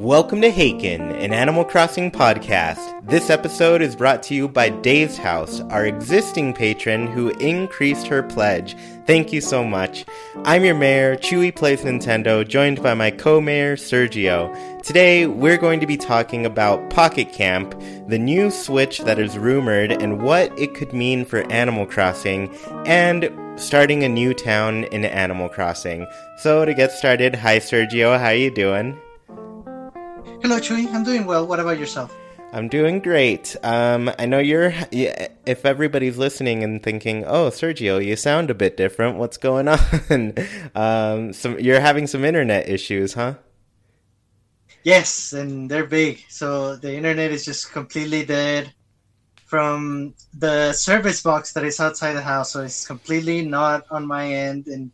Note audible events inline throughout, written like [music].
Welcome to Haken, an Animal Crossing podcast. This episode is brought to you by Dazed House, our existing patron who increased her pledge. Thank you so much. I'm your mayor, Chewy Plays Nintendo, joined by my co-mayor, Sergio. Today, we're going to be talking about Pocket Camp, the new Switch that is rumored, and what it could mean for Animal Crossing, and starting a new town in Animal Crossing. So to get started, hi Sergio, how you doing? Hello, Chewy. I'm doing well. What about yourself? I'm doing great. Um, I know you're. If everybody's listening and thinking, "Oh, Sergio, you sound a bit different. What's going [laughs] on?" um, some you're having some internet issues, huh? Yes, and they're big. So the internet is just completely dead from the service box that is outside the house. So it's completely not on my end, and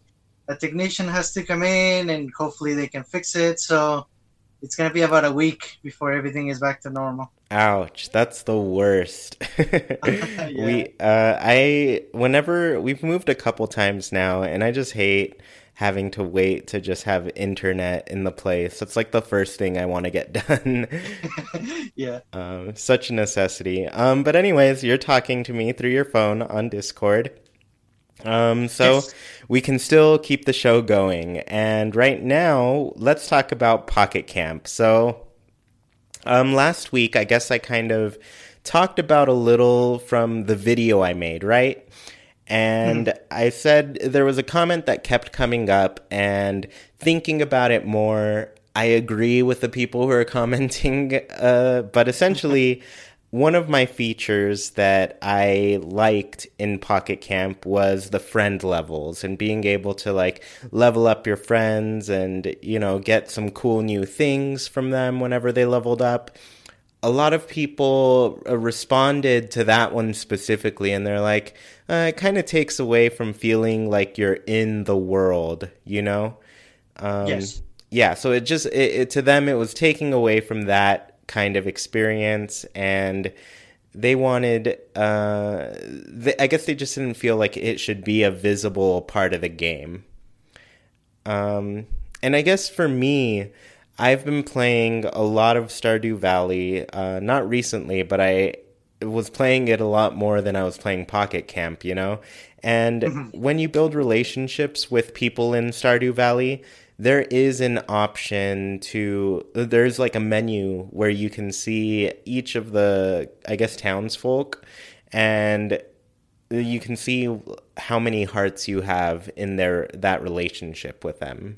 a technician has to come in, and hopefully they can fix it. So it's gonna be about a week before everything is back to normal. Ouch, that's the worst. [laughs] [laughs] yeah. We uh I whenever we've moved a couple times now and I just hate having to wait to just have internet in the place. It's like the first thing I want to get [laughs] done. yeah. Um such a necessity. Um but anyways, you're talking to me through your phone on Discord. Um, so yes. we can still keep the show going. And right now, let's talk about Pocket Camp. So, um, last week, I guess I kind of talked about a little from the video I made, right? And mm-hmm. I said there was a comment that kept coming up, and thinking about it more, I agree with the people who are [laughs] commenting. Uh, but essentially, [laughs] one of my features that I liked in Pocket Camp was the friend levels and being able to like level up your friends and, you know, get some cool new things from them whenever they leveled up. A lot of people uh, responded to that one specifically, and they're like, uh, it kind of takes away from feeling like you're in the world, you know? Um, yes. Yeah, so it just, it, it, to them, it was taking away from that kind of experience and they wanted uh, they, i guess they just didn't feel like it should be a visible part of the game um, and i guess for me i've been playing a lot of stardew valley uh, not recently but i was playing it a lot more than i was playing pocket camp you know and mm-hmm. when you build relationships with people in stardew valley there is an option to there's like a menu where you can see each of the I guess townsfolk and you can see how many hearts you have in their that relationship with them.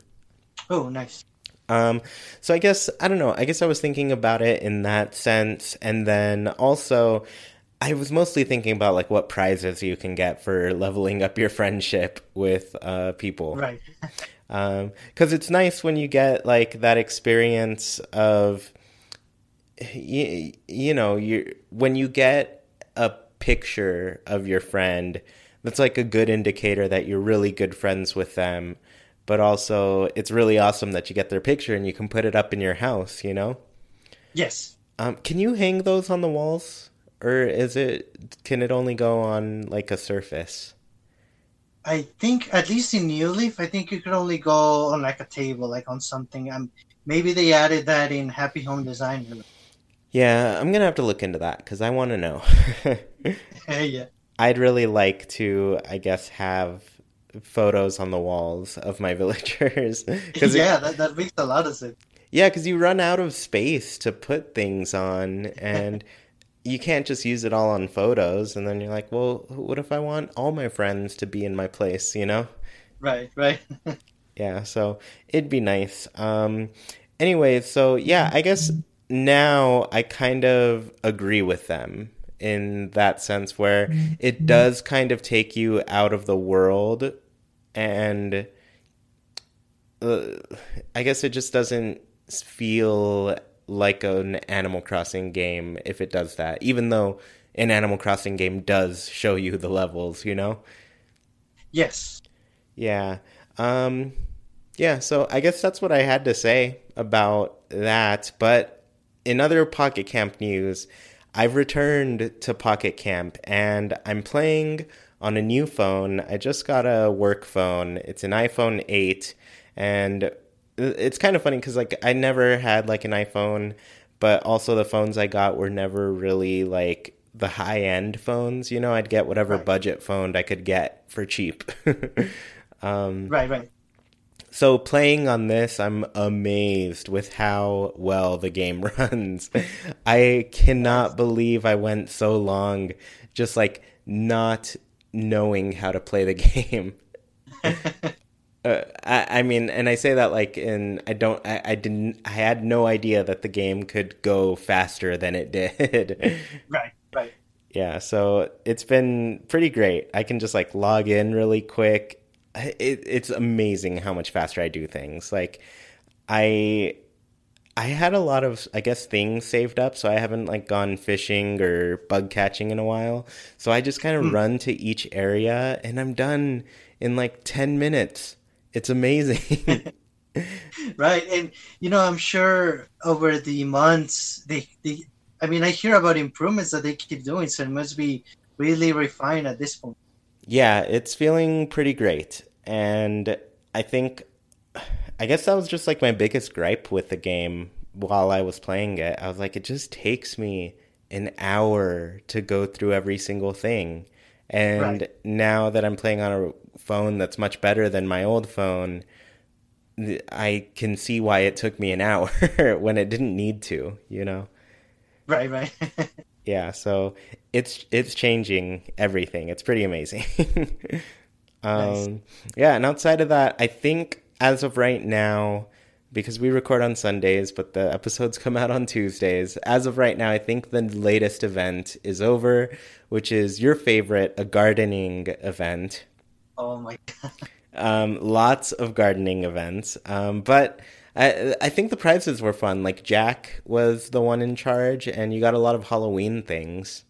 Oh, nice. Um, so I guess I don't know. I guess I was thinking about it in that sense, and then also I was mostly thinking about like what prizes you can get for leveling up your friendship with uh, people. Right. [laughs] because um, it's nice when you get like that experience of you, you know you when you get a picture of your friend that's like a good indicator that you're really good friends with them. But also it's really awesome that you get their picture and you can put it up in your house you know? Yes. Um, can you hang those on the walls? Or is it can it only go on like a surface I think at least in New Leaf, I think you could only go on like a table, like on something. Um, maybe they added that in Happy Home Design. Yeah, I'm gonna have to look into that because I want to know. [laughs] [laughs] yeah, I'd really like to, I guess, have photos on the walls of my [laughs] villagers. Cause yeah, it, that that makes a lot of sense. Yeah, because you run out of space to put things on, and you can't just use it all on photos and then you're like well what if i want all my friends to be in my place you know? Right right. [laughs] Yeah so it'd be nice. Um anyway so yeah i guess now i kind of agree with them in that sense where it does kind of take you out of the world and uh, I guess it just doesn't feel like an Animal Crossing game if it does that, even though an Animal Crossing game does show you the levels, you know? Yes. Yeah. Um, yeah, so I guess that's what I had to say about that. But in other Pocket Camp news, I've returned to Pocket Camp and I'm playing on a new phone. I just got a work phone. It's an iPhone 8 and it's kind of funny cuz like I never had like an iPhone, but also the phones I got were never really like the high end phones. You know, I'd get whatever right. budget phone I could get for cheap. [laughs] um, right, right. So playing on this, I'm amazed with how well the game [laughs] runs. I cannot believe I went so long just like not knowing how to play the [laughs] game. Uh, I, I, mean, and I say that like in I don't I, I didn't I had no idea that the game could go faster than it did. [laughs] right, right. Yeah, so it's been pretty great. I can just like log in really quick. It, it's amazing how much faster I do things. Like I I had a lot of I guess things saved up, so I haven't like gone fishing or bug catching in a while. So I just kind of mm. run to each area and I'm done in like 10 minutes. It's amazing. [laughs] right. And you know, I'm sure over the months they they I mean, I hear about improvements that they keep doing, so it must be really refined at this point. Yeah, it's feeling pretty great. And I think, I guess that was just like my biggest gripe with the game while I was playing it. I was like, it just takes me an hour to go through every single thing. And right. now that I'm playing on a phone that's much better than my old phone, I can see why it took me an [laughs] hour when it didn't need to, you know? Right, right. [laughs] yeah, so it's it's changing everything. It's pretty amazing. [laughs] um, nice. Yeah, and outside of that, I think as of right now, because we record on Sundays, but the episodes come out on Tuesdays. As of right now, I think the latest event is over, which is your favorite, a gardening event. Oh my [laughs] god. Um, lots of gardening events. Um, but I I think the prizes were fun. Like Jack was the one in charge, and you got a lot of Halloween things.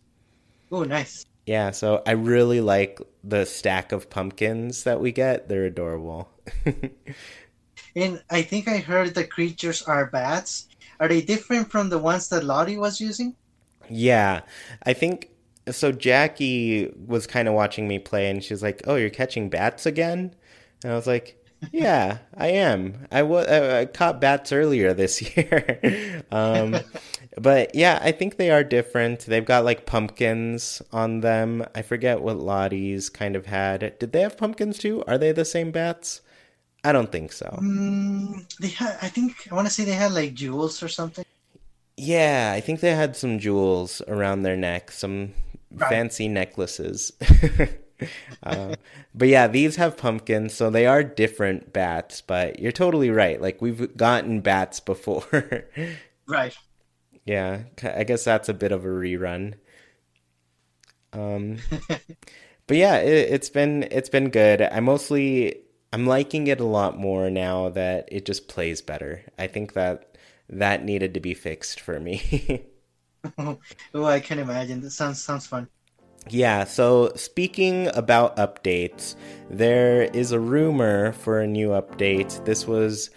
Oh, nice. Yeah, so I really like the stack of pumpkins that we get. They're adorable. [laughs] and I think I heard the creatures are bats. Are they different from the ones that Lottie was using? Yeah, I think so. Jackie was kind of watching me play, and she's like, "Oh, you're catching bats again?" And I was like, yeah, I am. I, w- I caught bats earlier this [laughs] year. um, but yeah, I think they are different. They've got like pumpkins on them. I forget what Lottie's kind of had. Did they have pumpkins too? Are they the same bats? I don't think so. Um, they had. I think I want to say they had like jewels or something. Yeah, I think they had some jewels around their neck, some right. fancy necklaces. [laughs] uh, but yeah, these have pumpkins, so they are different bats. But you're totally right. Like we've gotten bats before. [laughs] right. Yeah, I guess that's a bit of a rerun. Um, [laughs] but yeah, it, it's been it's been good. I mostly I'm liking it a lot more now that it just plays better. I think that that needed to be fixed for me. Oh, I can imagine. That sounds sounds fun. Yeah, so speaking about updates, there is a rumor for a new update. This was,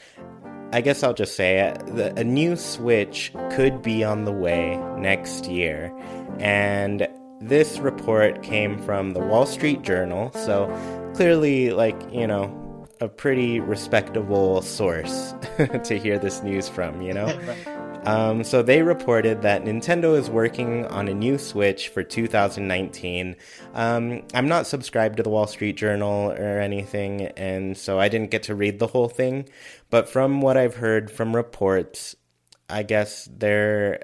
I guess I'll just say it, a new Switch could be on the way next year. And this report came from the Wall Street Journal, so clearly, like, you know, a pretty respectable source [laughs] to hear this news from, you know? [laughs] Um, so they reported that Nintendo is working on a new Switch for 2019. Um, I'm not subscribed to the Wall Street Journal or anything, and so I didn't get to read the whole thing. But from what I've heard from reports, I guess they're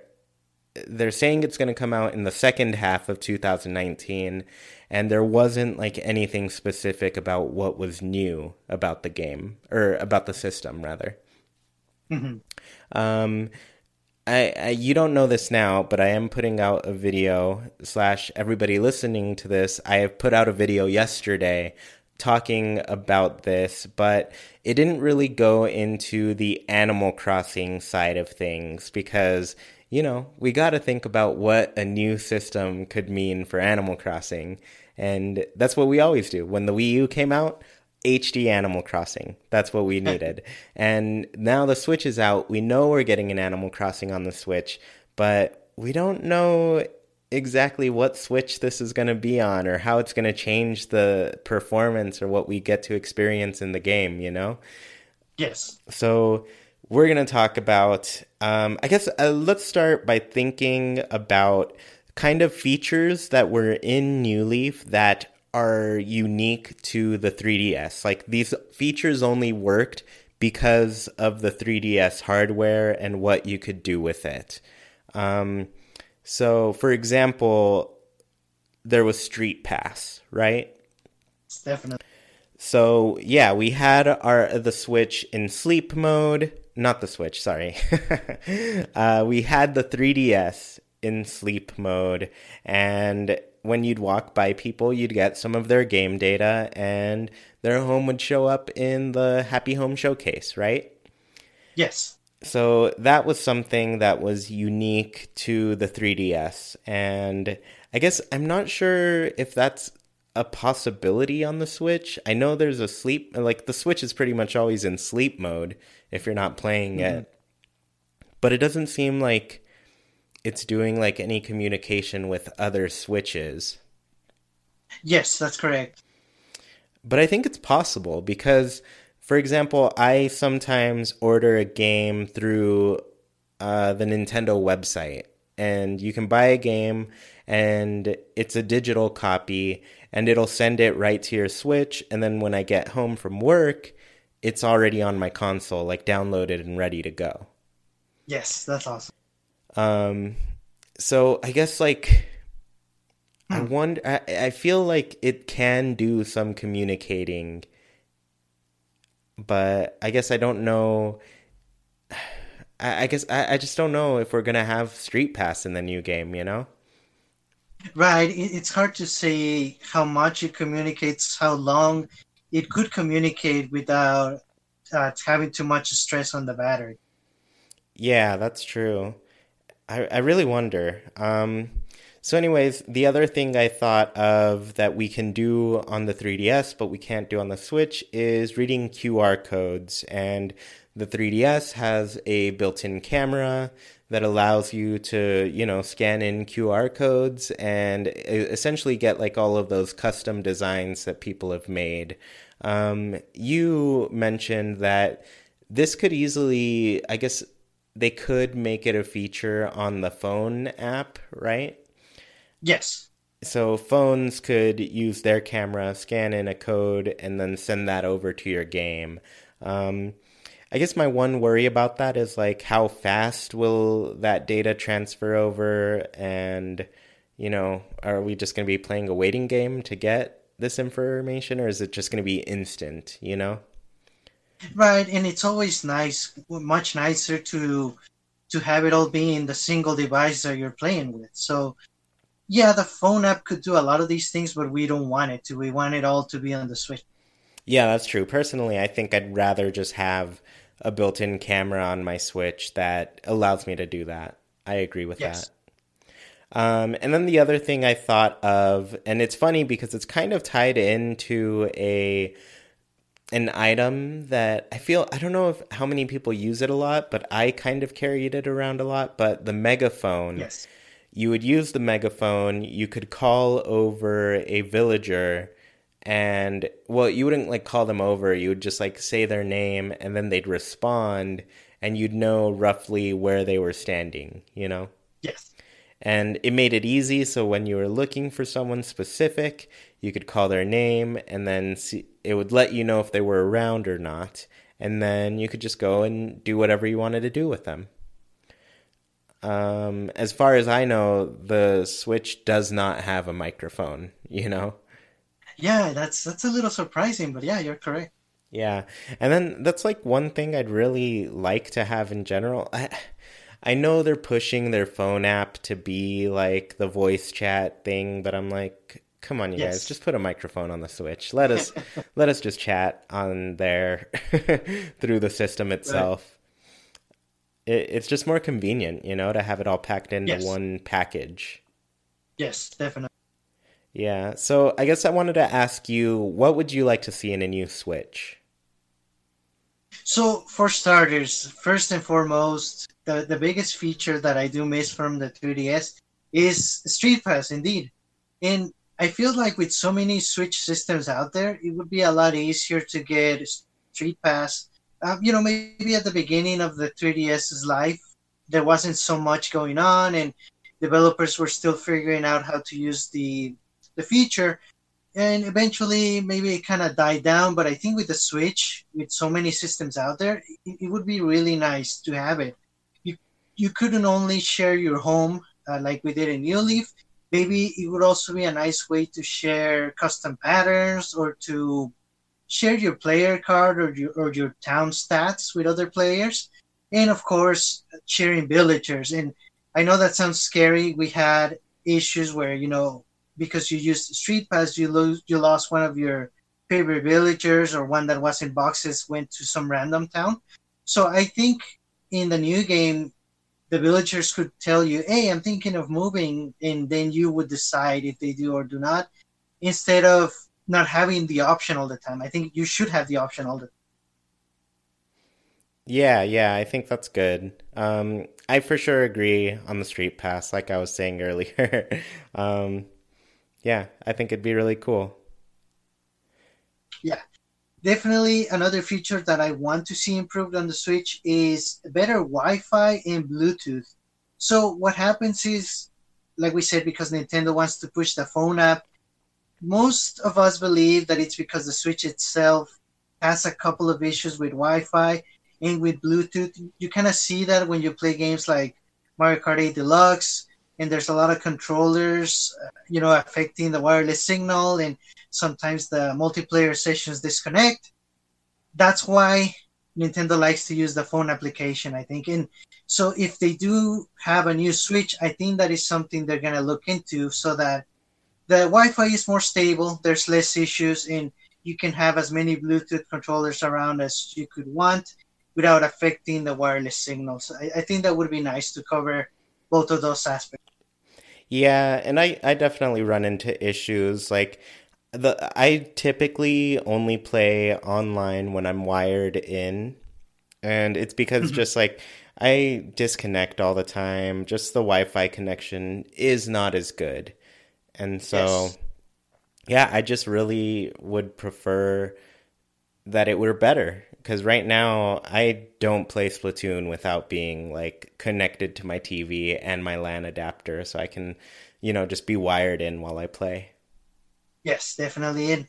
they're saying it's going to come out in the second half of 2019 and there wasn't like anything specific about what was new about the game or about the system rather mm-hmm. um, I, I, you don't know this now, but I am putting out a video slash everybody listening to this. I have put out a video yesterday talking about this, but it didn't really go into the Animal Crossing side of things because, you know, we got to think about what a new system could mean for Animal Crossing. And that's what we always do. When the Wii U came out, HD Animal Crossing. That's what we [laughs] needed. and now the Switch is out. We know we're getting an Animal Crossing on the Switch, but we don't know exactly what Switch this is going to be on or how it's going to change the performance or what we get to experience in the game, you know? Yes. So we're going to talk about, um, I guess, uh, let's start by thinking about kind of features that were in New Leaf that are unique to the 3DS. Like these features only worked because of the 3DS hardware and what you could do with it. Um, so, for example, there was Street Pass, right? Definitely. So yeah, we had our the Switch in sleep mode. Not the Switch, sorry. [laughs] uh, we had the 3DS in sleep mode, and when you'd walk by people, you'd get some of their game data, and their home would show up in the Happy Home Showcase, right? Yes. So that was something that was unique to the 3DS. And I guess I'm not sure if that's a possibility on the Switch. I know there's a sleep, like the Switch is pretty much always in sleep mode if you're not playing mm-hmm. it. But it doesn't seem like it's doing like any communication with other Switches. Yes, that's correct. But I think it's possible because for example, I sometimes order a game through uh, the Nintendo website, and you can buy a game, and it's a digital copy, and it'll send it right to your Switch. And then when I get home from work, it's already on my console, like downloaded and ready to go. Yes, that's awesome. Um, so I guess like hmm. I wonder. I, I feel like it can do some communicating but I guess I don't know. [sighs] I, I guess I, I just don't know if we're gonna have Street Pass in the new game. You know. Right. It's hard to say how much it communicates, how long it could communicate without uh, having too much stress on the battery. Yeah, that's true. I, I really wonder. Um, so, anyways, the other thing I thought of that we can do on the 3DS, but we can't do on the Switch, is reading QR codes. And the 3DS has a built in camera that allows you to, you know, scan in QR codes and essentially get like all of those custom designs that people have made. Um, you mentioned that this could easily, I guess, they could make it a feature on the phone app, right? Yes. So phones could use their camera, scan in a code, and then send that over to your game. Um, I guess my one worry about that is like how fast will that data transfer over, and you know, are we just going to be playing a waiting game to get this information, or is it just going to be instant? You know. Right, and it's always nice, much nicer to to have it all be in the single device that you're playing with. So yeah, the phone app could do a lot of these things, but we don't want it to. We want it all to be on the Switch. Yeah, that's true. Personally, I think I'd rather just have a built in camera on my Switch that allows me to do that. I agree with yes. that. Um, and then the other thing I thought of, and it's funny because it's kind of tied into a an item that I feel I don't know if how many people use it a lot, but I kind of carried it around a lot. But the megaphone. Yes you would use the megaphone, you could call over a villager and well, you wouldn't like call them over, you would just like say their name and then they'd respond and you'd know roughly where they were standing, you know? Yes. And it made it easy so when you were looking for someone specific, you could call their name and then see, it would let you know if they were around or not. And then you could just go and do whatever you wanted to do with them. Um, as far as I know, the Switch does not have a microphone. [laughs] You know. Yeah, that's that's a little surprising, but yeah, you're correct. Yeah, and then that's like one thing I'd really like to have in general. I, I know they're pushing their phone app to be like the voice chat thing, but I'm like, Come on, you Yes. guys, just put a microphone on the Switch. Let us [laughs] let us just chat on there [laughs] through the system itself. It, it's just more convenient, you know, to have it all packed into Yes. one package. Yes, definitely. Yeah. So I guess I wanted to ask you, what would you like to see in a new Switch? So for starters, first and foremost, the, the biggest feature that I do miss from the 3DS is Street Pass indeed. And I feel like with so many Switch systems out there, it would be a lot easier to get Street Pass. Uh, you know, maybe at the beginning of the 3DS's life, there wasn't so much going on, and developers were still figuring out how to use the the feature and eventually maybe it kind of died down but i think with the switch with so many systems out there it, it would be really nice to have it you couldn't only share your home uh, like we did in new leaf. Maybe it would also be a nice way to share custom patterns or to share your player card or your, or your town stats with other players. And of course sharing villagers. And i know that sounds scary. We had issues where you know because you used street pass you lose you lost one of your favorite villagers or one that was in boxes went to some random town. So i think in the new game the villagers could tell you hey i'm thinking of moving and then you would decide if they do or do not instead of not having the option all the time i think you should have the option all the time Yeah, yeah, I think that's good. Um, I for sure agree on the Street Pass, like I was saying [laughs] earlier. um, yeah, I think it'd be really cool. yeah definitely another feature that i want to see improved on the switch is better wi-fi and bluetooth. So what happens is like we said because nintendo wants to push the phone app most of us believe that it's because the switch itself has a couple of issues with wi-fi and with bluetooth. You kind of see that when you play games like mario kart 8 deluxe and there's a lot of controllers uh, you know affecting the wireless signal and sometimes the multiplayer sessions disconnect. That's why Nintendo likes to use the phone application, I think. And so if they do have a new Switch, I think that is something they're going to look into so that the Wi-Fi is more stable, there's less issues, and you can have as many Bluetooth controllers around as you could want without affecting the wireless signals. I, I think that would be nice to cover both of those aspects. Yeah, and I I definitely run into issues like the I typically only play online when I'm wired in, and it's because mm-hmm. just like I disconnect all the time. Just the Wi-Fi connection is not as good, and so Yes. yeah, I just really would prefer that it were better because right now I don't play Splatoon without being like connected to my TV and my LAN adapter, so I can, you know, just be wired in while I play. Yes, definitely. And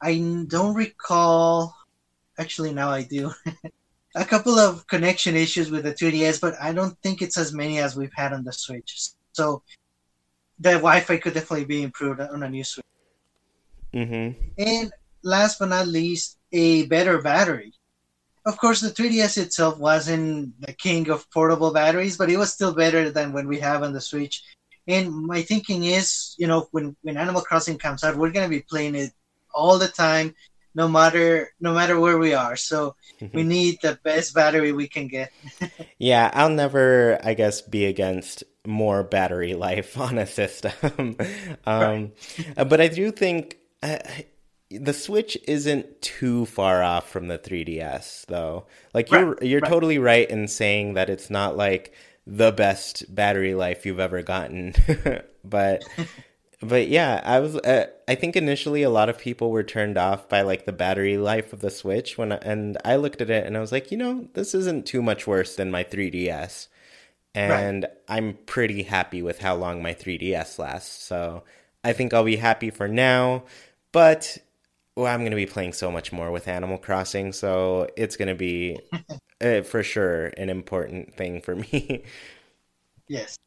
I don't recall. Actually, now I do. [laughs] a couple of connection issues with the 2DS, but I don't think it's as many as we've had on the Switch. So the Wi-Fi could definitely be improved on a new Switch. Mm-hmm. And last but not least, a better battery. Of course, the 3DS itself wasn't the king of portable batteries, but it was still better than when we have on the Switch. And my thinking is, you know, when, when Animal Crossing comes out, we're gonna be playing it all the time, no matter no matter where we are. So we need the best battery we can get. [laughs] Yeah, I'll never, I guess, be against more battery life [laughs] on a system. [laughs] um, but I do think uh, the Switch isn't too far off from the 3DS, though. Like you're Right, you're right. totally right in saying that it's not like the best battery life you've ever gotten, [laughs] but. But yeah, I was. Uh, I think initially a lot of people were turned off by like the battery life of the Switch when, I, and I looked at it and I was like, you know, this isn't too much worse than my 3DS, and I'm pretty happy with how long my 3DS lasts. So I think I'll be happy for now, but well, I'm gonna be playing so much more with Animal Crossing, so it's gonna be [laughs] uh, for sure an important thing for [laughs] me. Yes.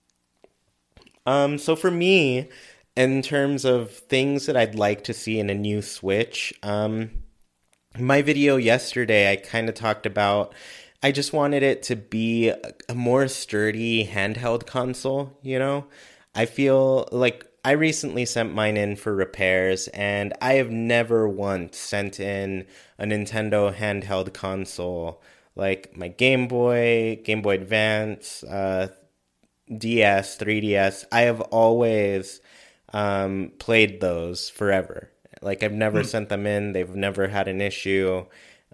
Um, so for me, in terms of things that I'd like to see in a new Switch, um, my video yesterday, I kind of talked about. I just wanted it to be a more sturdy handheld console. You know, I feel like I recently sent mine in for repairs, and I have never once sent in a Nintendo handheld console like my Game Boy, Game Boy Advance, uh, DS, 3DS. I have always um, played those forever. Like I've never mm. sent them in. They've never had an issue.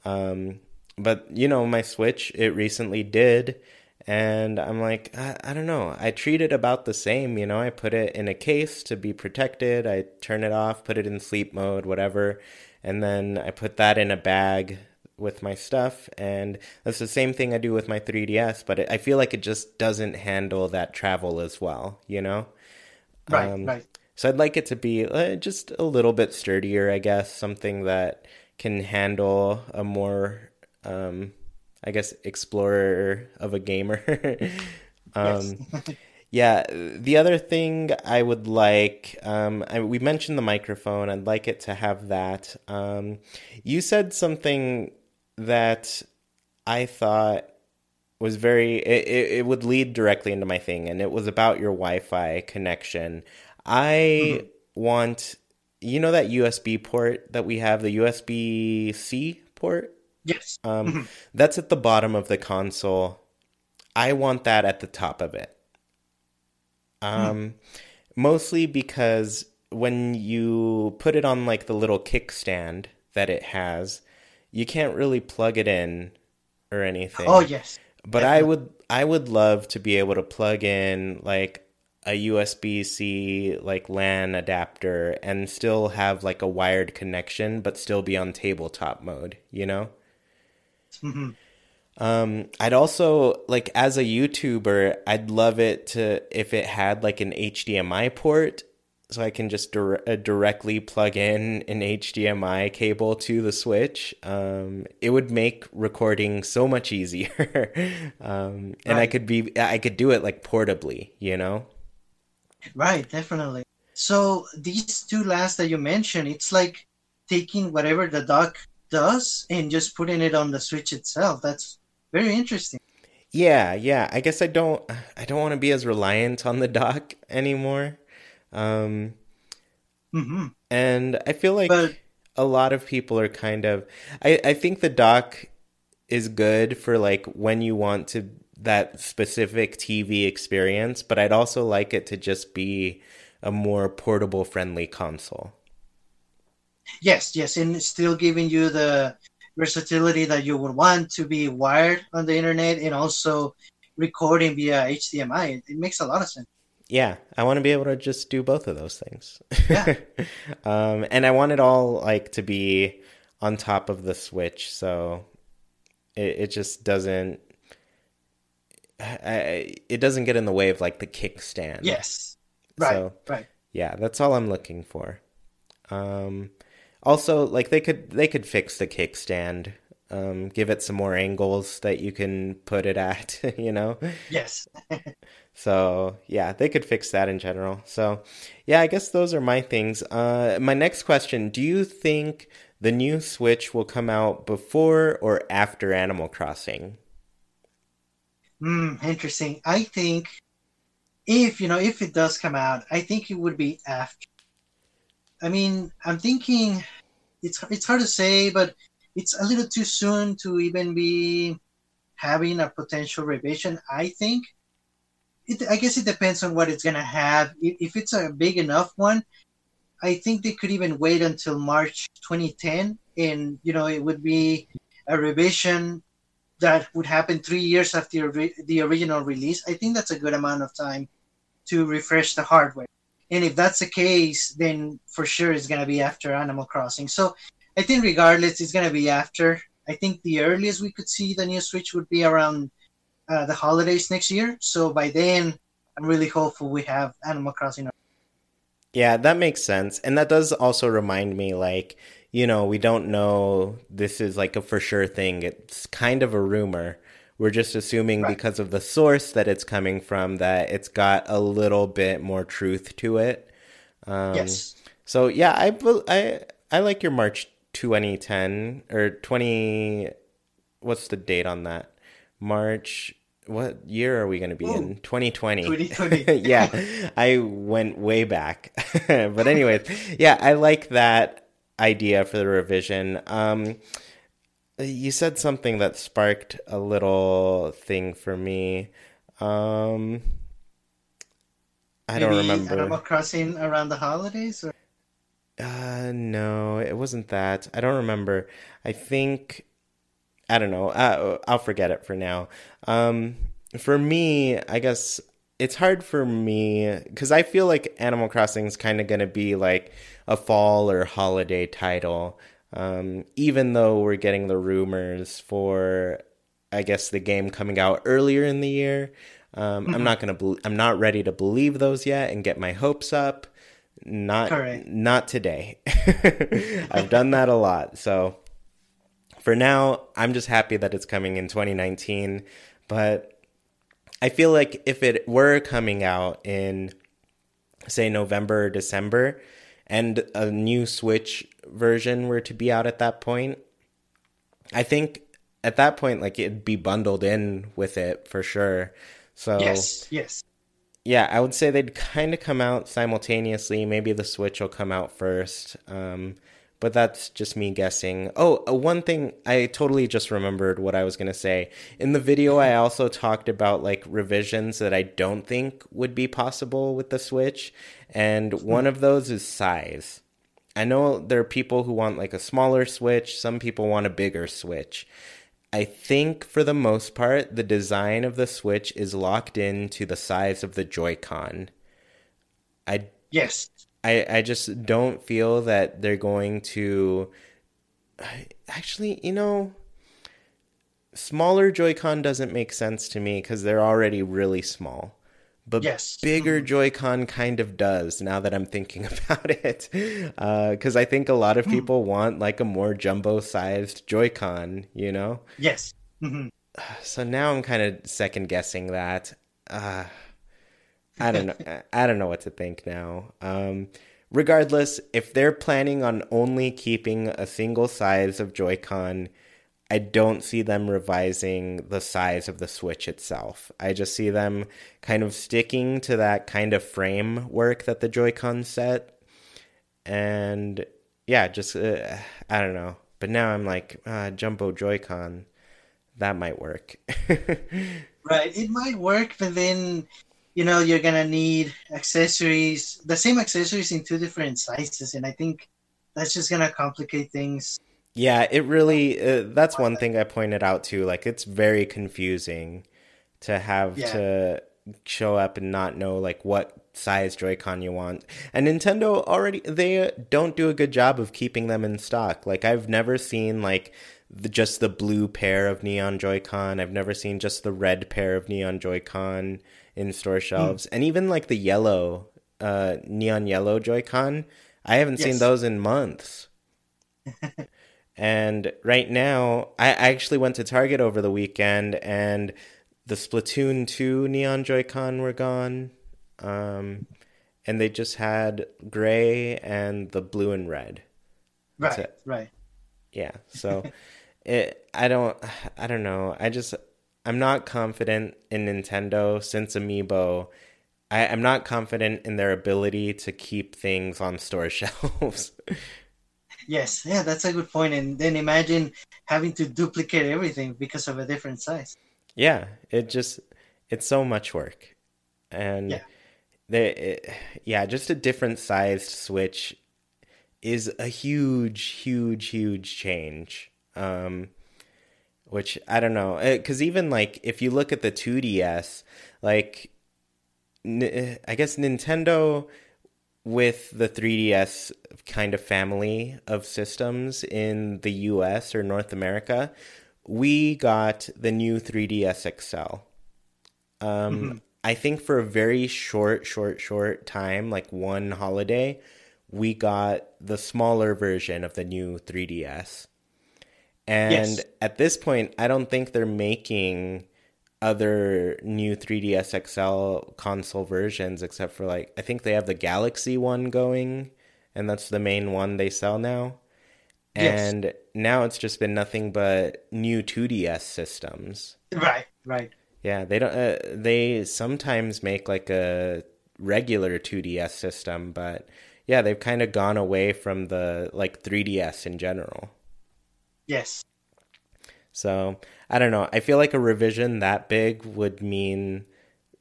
Um, but you know, my Switch it recently did, and I'm like, I, I don't know. I treat it about the same. You know, I put it in a case to be protected. I turn it off, put it in sleep mode, whatever, and then I put that in a bag with my stuff and that's the same thing I do with my 3DS but it, I feel like it just doesn't handle that travel as well you know right um, right so I'd like it to be uh, just a little bit sturdier I guess something that can handle a more um, I guess explorer of a gamer. [laughs] Um, [laughs] yeah the other thing I would like um, I, we mentioned the microphone. I'd like it to have that. Um, you said something that I thought was very it, it, would lead directly into my thing and it was about your wi-fi connection. I mm-hmm. want you know that usb port that we have the usb-c port yes um, mm-hmm. that's at the bottom of the console i want that at the top of it um, mm. mostly because when you put it on like the little kickstand that it has you can't really plug it in or anything. Oh yes. But Definitely. I would I would love to be able to plug in like a USB C like LAN adapter and still have like a wired connection but still be on tabletop mode, you know? Mm-hmm. Um, I'd also like as a YouTuber, I'd love it to if it had like an HDMI port so I can just dir- uh, directly plug in an HDMI cable to the Switch. Um, it would make recording so much easier, [laughs] um, and right. I could be I could do it like portably, you know. Right, definitely. So these two last that you mentioned, it's like taking whatever the dock does and just putting it on the Switch itself. That's very interesting. Yeah, yeah. I guess I don't I don't want to be as reliant on the dock anymore. Um, mm-hmm. And I feel like but, a lot of people are kind of. I, I think the dock is good for like when you want to that specific TV experience, but I'd also like it to just be a more portable friendly console. Yes, yes, and still giving you the versatility that you would want to be wired on the internet and also recording via HDMI. It makes a lot of sense yeah, I want to be able to just do both of those things. Yeah. [laughs] um, and I want it all like to be on top of the Switch, so it, it just doesn't. I, it doesn't get in the way of like the kickstand. Yes. Right. So, right. Yeah, that's all I'm looking for. Um, also, like they could they could fix the kickstand um, give it some more angles that you can put it at, [laughs] you know? Yes. so, yeah, they could fix that in general. So, yeah, I guess those are my things. Uh, my next question Do you think the new Switch will come out before or after Animal Crossing? Hmm, interesting. I think if, you know, if it does come out, I think it would be after. I mean, I'm thinking it's it's hard to say, but it's a little too soon to even be having a potential revision. I think. It, I guess it depends on what it's gonna have. If it's a big enough one, I think they could even wait until March 2010, and you know it would be a revision that would happen three years after the original release. I think that's a good amount of time to refresh the hardware. And if that's the case, then for sure it's gonna be after Animal Crossing. So I think regardless, it's gonna be after. I think the earliest we could see the new Switch would be around uh, the holidays next year. So by then, I'm really hopeful we have Animal Crossing. Yeah, that makes sense, and that does also remind me, like you know, we don't know this is like a for sure thing. It's kind of a rumor. We're just assuming right. because of the source that it's coming from that it's got a little bit more truth to it. Um, yes. So yeah, I I I like your March 2010 or 20 what's the date on that? March what year are we going to be Ooh. in 2020 2020. [laughs] yeah i went way back [laughs] but anyways yeah i like that idea for the revision um you said something that sparked a little thing for me um i don't Maybe remember Animal Crossing around the holidays? Or... uh, no, it wasn't that. I don't remember. I think I don't know. Uh, I'll forget it for now. Um, for me, I guess it's hard for me because I feel like Animal Crossing is kind of going to be like a fall or holiday title. Um, even though we're getting the rumors for, I guess, the game coming out earlier in the year. Um, I'm not gonna. Be- I'm not ready to believe those yet and get my hopes up. Not Correct. not today. [laughs] I've done that a lot. So for now, I'm just happy that it's coming in 2019. But I feel like if it were coming out in, say, November or December, and a new Switch version were to be out at that point, I think at that point, like it'd be bundled in with it for sure. So Yes, yes. yeah, I would say they'd kind of come out simultaneously. Maybe the Switch will come out first. Um, but that's just me guessing. Oh, uh, one thing I totally just remembered what I was going to say. In the video, I also talked about like revisions that I don't think would be possible with the Switch. And one of those is size. I know there are people who want like a smaller Switch, some people want a bigger Switch. I think for the most part, the design of the Switch is locked into the size of the Joy-Con. I Yes. I I just don't feel that they're going to actually, you know, smaller Joy-Con doesn't make sense to me cuz they're already really small. But Yes. bigger Joy-Con kind of does now that I'm thinking [laughs] about it. Because I think a lot of people want like a more jumbo-sized Joy-Con, you know? Yes. hmm [sighs] So now I'm kind of second guessing that. Uh, I don't know. [laughs] I don't know what to think now. Um, regardless, if they're planning on only keeping a single size of Joy-Con, I don't see them revising the size of the Switch itself. I just see them kind of sticking to that kind of framework that the Joy-Con set. And yeah, just uh, I don't know. But now I'm like, uh, jumbo Joy-Con, that might work. [laughs] Right. It might work, but then, you know, you're gonna need accessories, the same accessories in two different sizes, and I think that's just gonna complicate things. Yeah, it really uh, that's one thing I pointed out too. Like it's very confusing to have Yeah. to show up and not know like what size Joy-Con you want. And Nintendo already they don't do a good job of keeping them in stock. Like I've never seen like the, just the blue pair of Neon Joy-Con. I've never seen just the red pair of Neon Joy-Con in store shelves. And even like the yellow uh neon yellow Joy-Con, I haven't seen those in months. [laughs] And right now, I I actually went to Target over the weekend, and the Splatoon 2 Neon Joy-Con were gone. Um, and they just had gray and the blue and red. That's Right. it. Right. Yeah. So [laughs] it I don't I don't know. I just I'm not confident in Nintendo since Amiibo. I, I'm not confident in their ability to keep things on store [laughs] shelves. Yes. Yeah, that's a good point. And then imagine having to duplicate everything because of a different size. Yeah, it just it's so much work, and Yeah. they it, yeah, just a different sized Switch is a huge, huge, huge change. Um, which I don't know, eh, because even like if you look at the 2DS, like N- eh, I guess Nintendo with the 3DS kind of family of systems in the US or North America, we got the new 3DS XL. Um, mm-hmm. I think for a very short, short, short time, like one holiday, we got the smaller version of the new 3DS. And Yes. at this point, I don't think they're making other new 3DS XL console versions except for like I think they have the Galaxy one going and that's the main one they sell now. Yes. And now it's just been nothing but new 2DS systems. Right. Right. Yeah, they don't. Uh, they sometimes make like a regular 2DS system, but yeah, they've kind of gone away from the like 3DS in general. Yes. So I don't know. I feel like a revision that big would mean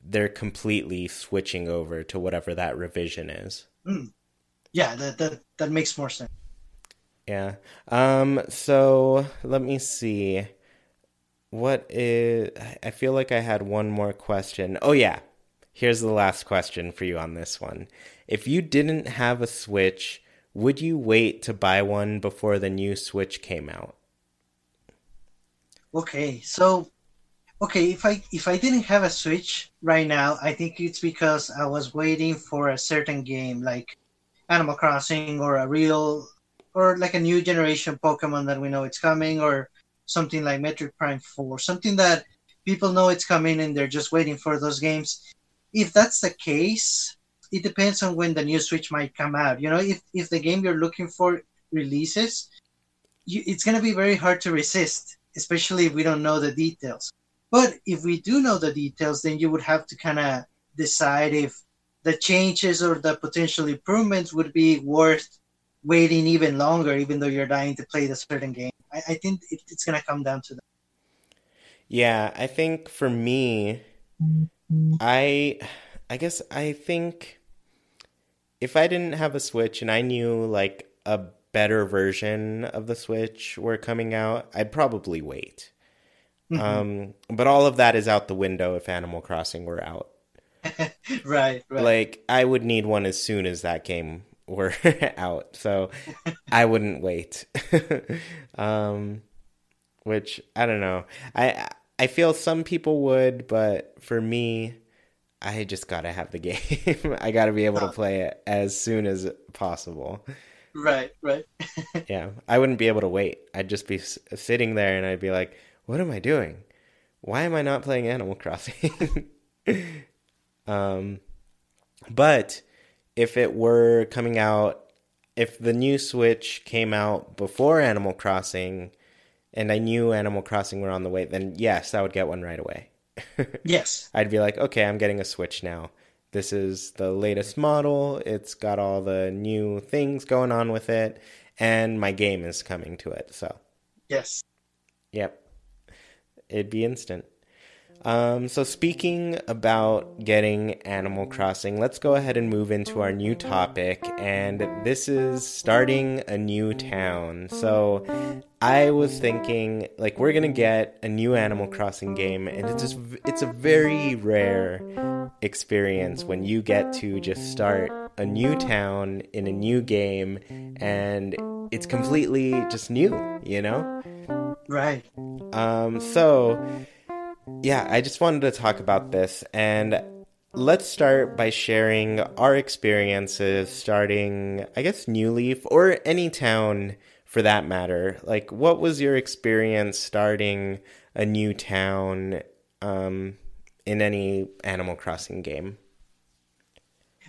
they're completely switching over to whatever that revision is. Mm. Yeah, that, that that makes more sense. Yeah. Um. So let me see. What is? I feel like I had one more question. Oh yeah. Here's the last question for you on this one. If you didn't have a Switch, would you wait to buy one before the new Switch came out? Okay, so okay, if I if I didn't have a Switch right now, I think it's because I was waiting for a certain game like Animal Crossing or a real or like a new generation Pokemon that we know it's coming or something like Metroid Prime 4, something that people know it's coming and they're just waiting for those games. If that's the case, it depends on when the new Switch might come out. You know, if if the game you're looking for releases, you, it's going to be very hard to resist especially if we don't know the details. But if we do know the details, then you would have to kind of decide if the changes or the potential improvements would be worth waiting even longer, even though you're dying to play the certain game. I, I think it, it's going to come down to that. Yeah, I think for me, I, I guess I think if I didn't have a Switch and I knew like a better version of the Switch were coming out, I'd probably wait. Mm-hmm. Um, but all of that is out the window if Animal Crossing were out. [laughs] right, right. Like I would need one as soon as that game [laughs] were out, so [laughs] I wouldn't wait. um, which I don't know. I I feel some people would, but for me, I just gotta have the [laughs] game. I gotta be able to play it as soon as possible. Right, right. [laughs] yeah, I wouldn't be able to wait. I'd just be sitting there and I'd be like, "What am I doing? Why am I not playing Animal [laughs] Crossing?" um, but if it were coming out, if the new Switch came out before Animal Crossing, and I knew Animal Crossing were on the way, then yes, I would get one right away. [laughs] yes, I'd be like, okay, I'm getting a Switch now. This is the latest model. It's got all the new things going on with it, and my game is coming to it. So, yes. Yep. It'd be instant. Um, so, speaking about getting Animal Crossing, let's go ahead and move into our new topic. And this is starting a new town. So, I was thinking, like, we're gonna get a new Animal Crossing game, and it's just, it's a very rare experience when you get to just start a new town in a new game, and it's completely just new, you know? Right. Um, so yeah, I just wanted to talk about this and let's start by sharing our experiences starting, I guess, New Leaf or any town for that matter. Like, what was your experience starting a new town um, in any Animal Crossing game?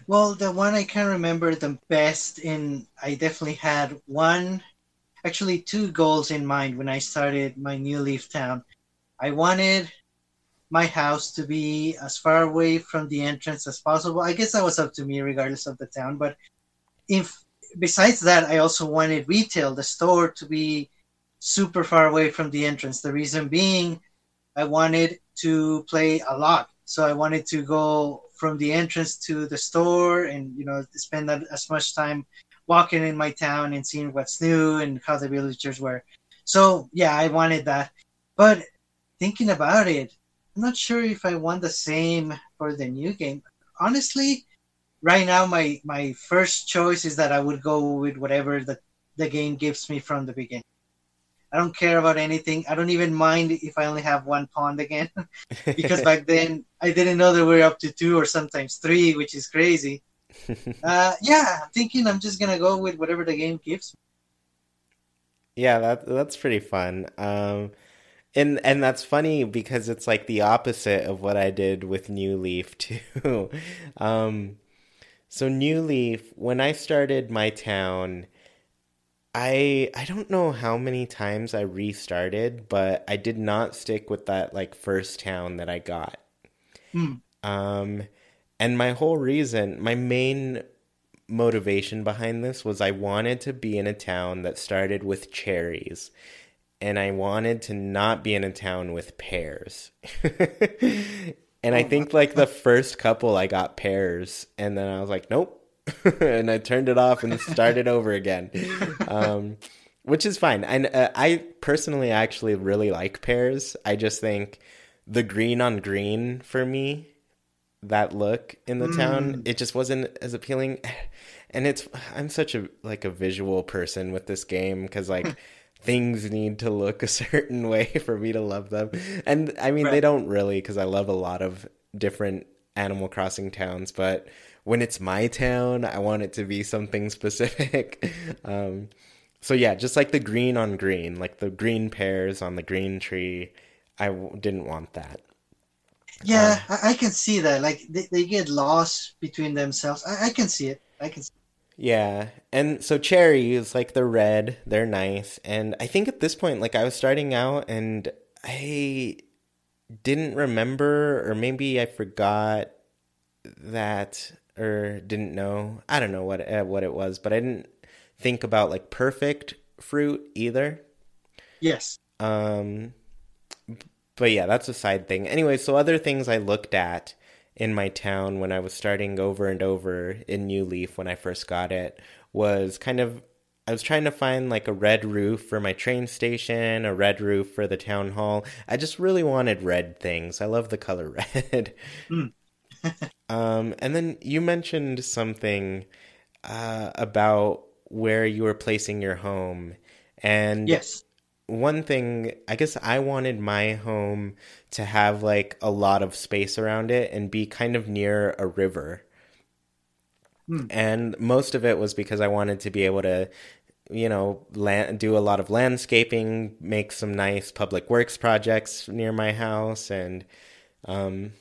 Well, the one I can remember the best in, I definitely had one, actually two goals in mind when I started my New Leaf town. I wanted my house to be as far away from the entrance as possible. I guess that was up to me, regardless of the town. But if besides that, I also wanted retail, the store, to be super far away from the entrance. The reason being, I wanted to play a lot, so I wanted to go from the entrance to the store and you know spend as much time walking in my town and seeing what's new and how the villagers were. So yeah, I wanted that. But thinking about it, I'm not sure if I want the same for the new game. Honestly, right now my my first choice is that I would go with whatever the the game gives me from the beginning. I don't care about anything. I don't even mind if I only have one pond again, [laughs] because back [laughs] then I didn't know that we are up to two or sometimes three, which is crazy. [laughs] uh, yeah, I'm thinking I'm just gonna go with whatever the game gives me. Yeah, that that's pretty fun. Um, and and that's funny because it's like the opposite of what I did with New Leaf [laughs] too. um, so New Leaf, when I started my town, I I don't know how many times I restarted, but I did not stick with that like first town that I got. Hmm. Um, and my whole reason, my main motivation behind this was I wanted to be in a town that started with cherries, and I wanted to not be in a town with pears. [laughs] and I think like the [laughs] first couple I got pears, and then I was like, nope. [laughs] and I turned it off and started over again. Um, which is fine. And uh, I personally actually really like pears. I just think the green on green for me, that look in the town, it just wasn't as appealing. [sighs] And it's I'm such a like a visual person with this game because like things need to look a [laughs] certain way for me to love them. And I mean they don't really because I love a lot of different Animal Crossing towns, but when it's my town, I want it to be something [laughs] specific. um, so yeah, just like the green on green, like the green pears on the green tree, I w- didn't want that. Yeah, I, I can see that. Like they, they get lost between themselves. I, I can see it. I can. See Yeah, and so cherries, like they're red, they're nice, and I think at this point, like I was starting out, and I didn't remember, or maybe I forgot that, or didn't know. I don't know what uh, what it was, but I didn't think about like perfect fruit either. Yes. Um, but yeah, that's a side thing. Anyway, so other things I looked at in my town when I was starting over and over in New Leaf when I first got it was kind of I was trying to find like a red roof for my train station, a red roof for the town hall. I just really wanted red things. I love the color [laughs] red. [laughs] um, and then you mentioned something uh, about where you were placing your home. And Yes. One thing i guess i wanted my home to have like a lot of space around it and be kind of near a river Hmm. and most of it was because i wanted to be able to you know land, do a lot of landscaping make some nice public works projects near my house and um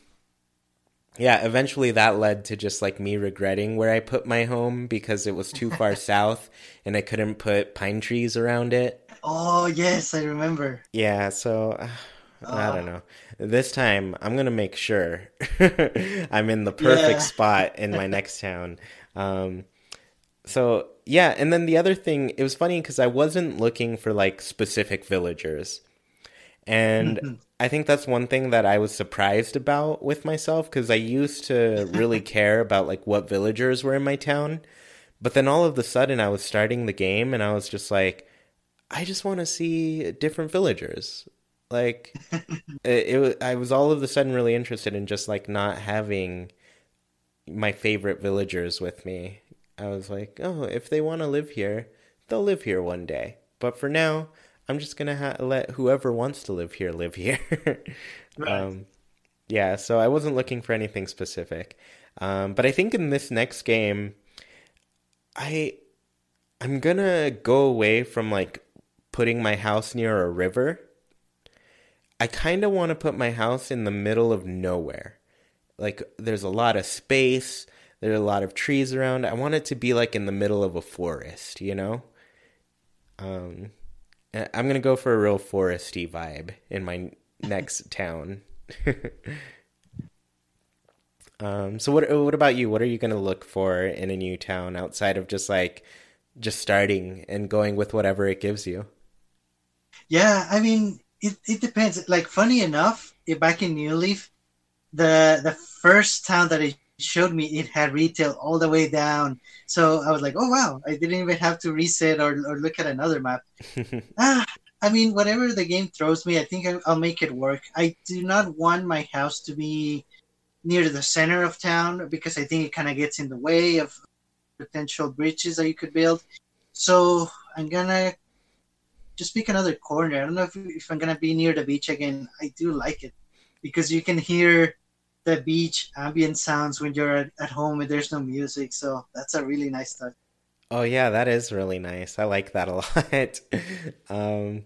yeah, eventually that led to just like me regretting where I put my home because it was too far [laughs] south and I couldn't put pine trees around it. Oh yes, I remember. Yeah, so uh, [sighs] I don't know. This time I'm gonna make sure [laughs] I'm in the perfect Yeah. spot in my [laughs] next town. Um, so yeah, and then the other thing, it was funny because I wasn't looking for like specific villagers, and I think that's one thing that I was surprised about with myself because I used to really [laughs] care about like what villagers were in my town, but then all of a sudden I was starting the game and I was just like. I just want to see different villagers. Like [laughs] it, it I was all of a sudden really interested in just like not having my favorite villagers with me. I was like, oh, if they want to live here, they'll live here one day. But for now, I'm just gonna ha- let whoever wants to live here live here. [laughs] um, yeah, so I wasn't looking for anything specific. Um, but I think in this next game, I I'm gonna go away from like putting my house near a river. I kind of want to put my house in the middle of nowhere. Like there's a lot of space, there are a lot of trees around. I want it to be like in the middle of a forest, you know? Um I'm going to go for a real foresty vibe in my [laughs] next town. [laughs] um so what what about you? What are you going to look for in a new town outside of just like just starting and going with whatever it gives you? Yeah, I mean, it, it depends. Like, funny enough, eh, back in New Leaf, the the first town that it showed me, it had retail all the way down. So I was like, oh wow, I didn't even have to reset or, or look at another map. [laughs] ah, I mean, whatever the game throws me, I think I'll make it work. I do not want my house to be near the center of town because I think it kind of gets in the way of potential bridges that you could build. So I'm gonna just pick another corner. I don't know if, if I'm gonna be near the beach again. I do like it because you can hear the beach ambient sounds when you're at, at home and there's no music. So that's a really nice touch. Oh yeah, that is really nice. I like that a [laughs] lot. um,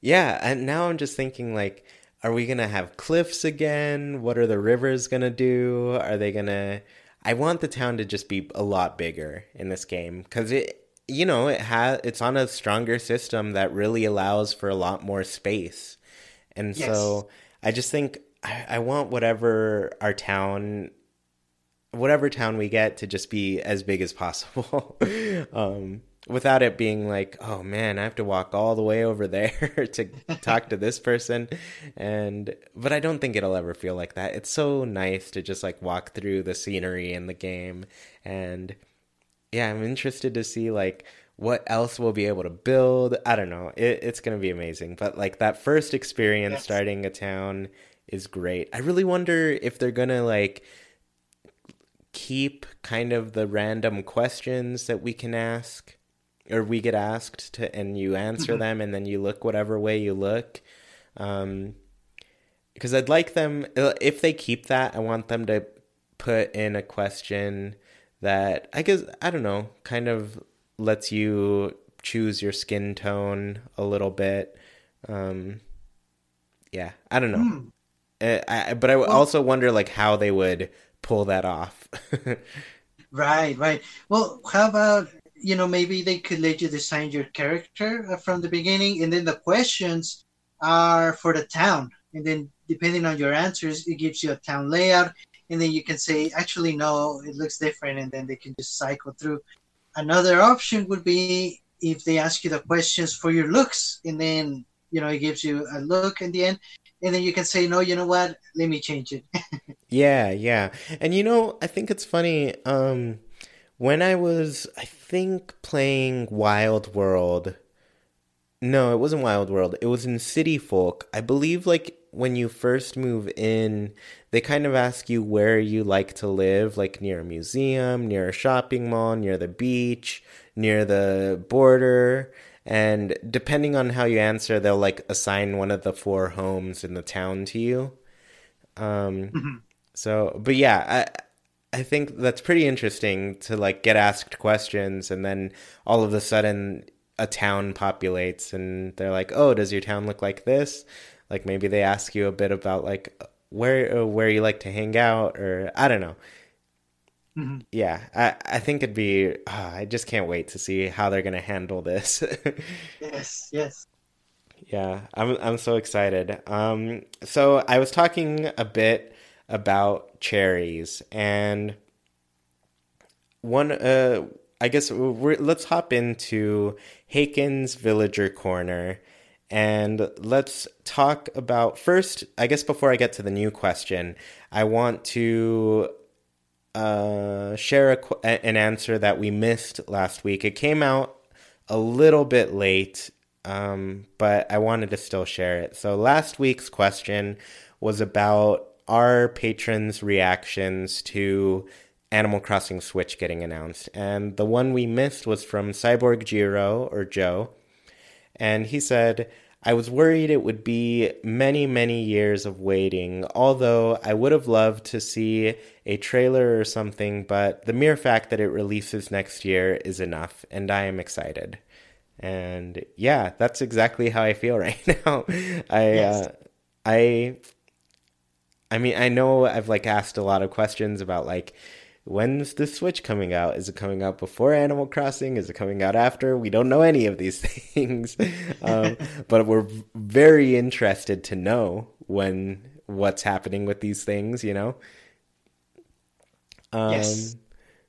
yeah, and now I'm just thinking like, are we gonna have cliffs again? What are the rivers gonna do? Are they gonna? I want the town to just be a lot bigger in this game because it you know, it has it's on a stronger system that really allows for a lot more space. And Yes. so I just think I, I want whatever our town whatever town we get to just be as big as possible. [laughs] um without it being like, oh man, I have to walk all the way over there [laughs] to talk to this person. And but I don't think it'll ever feel like that. It's so nice to just like walk through the scenery in the game and yeah, I'm interested to see like what else we'll be able to build. I don't know. It, it's going to be amazing. But like that first experience Yes. starting a town is great. I really wonder if they're going to like keep kind of the random questions that we can ask or we get asked to and you answer them and then you look whatever way you look. Um because I'd like them if they keep that, I want them to put in a question that I guess I don't know, kind of lets you choose your skin tone a little bit. Um, yeah, I don't know. Uh, I, but I also wonder like how they would pull that off. [laughs] Right, right. Well, how about you know maybe they could let you design your character uh, from the beginning, and then the questions are for the town, and then depending on your answers, it gives you a town layout, and then you can say actually no, it looks different, and then they can just cycle through. Another option would be if they ask you the questions for your looks, and then you know it gives you a look in the end, and then you can say no, you know what, let me change it. [laughs] Yeah, yeah. And you know, I think it's funny. Um, when I was, I think, playing Wild World. No, it wasn't Wild World. It was in City Folk. I believe, like, when you first move in, they kind of ask you where you like to live, like near a museum, near a shopping mall, near the beach, near the border. And depending on how you answer, they'll, like, assign one of the four homes in the town to you. Um, so, but yeah, I I think that's pretty interesting to like get asked questions and then all of a sudden a town populates and they're like, "Oh, does your town look like this?" Like maybe they ask you a bit about like where uh, where you like to hang out or I don't know. Mhm. Yeah, I I think it'd be ah, I just can't wait to see how they're going to handle this. [laughs] yes, yes. Yeah, I'm I'm so excited. Um, so I was talking a bit about cherries, and one, uh, I guess let's hop into Haken's Villager Corner, and let's talk about first. I guess before I get to the new question, I want to uh, share a- an answer that we missed last week. It came out a little bit late, um, but I wanted to still share it. So last week's question was about our patrons' reactions to Animal Crossing Switch getting announced, and the one we missed was from Cyborg Jiro or Joe, and he said. I was worried it would be many, many years of waiting, although I would have loved to see a trailer or something, but the mere fact that it releases next year is enough, and I am excited. And yeah, that's exactly how I feel [laughs] right now. I, Yes. uh, I, I mean, I know I've like asked a lot of questions about like, when's the Switch coming out? Is it coming out before Animal Crossing? Is it coming out after? We don't know any of these [laughs] things, um, but we're very interested to know when what's happening with these things. You know. Um, Yes.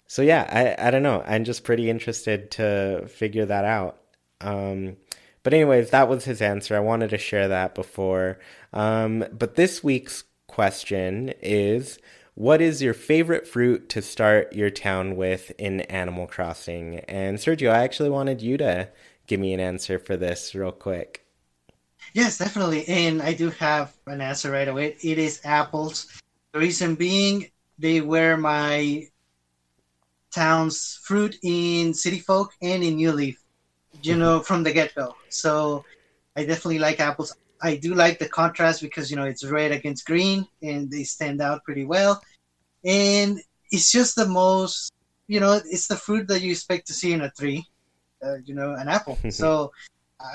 So yeah, I I don't know. I'm just pretty interested to figure that out. Um, but anyways, that was his answer. I wanted to share that before. Um, but this week's question is what is your favorite fruit to start your town with in Animal Crossing? And Sergio, I actually wanted you to give me an answer for this real quick. Yes, definitely. And I do have an answer right away. It is apples. The reason being, they were my town's fruit in City Folk and in New Leaf, you mm-hmm. know, from the get go. So I definitely like apples. I do like the contrast because, you know, it's red against green and they stand out pretty well. And it's just the most, you know, it's the fruit that you expect to see in a tree, uh, you know, an apple. [laughs] so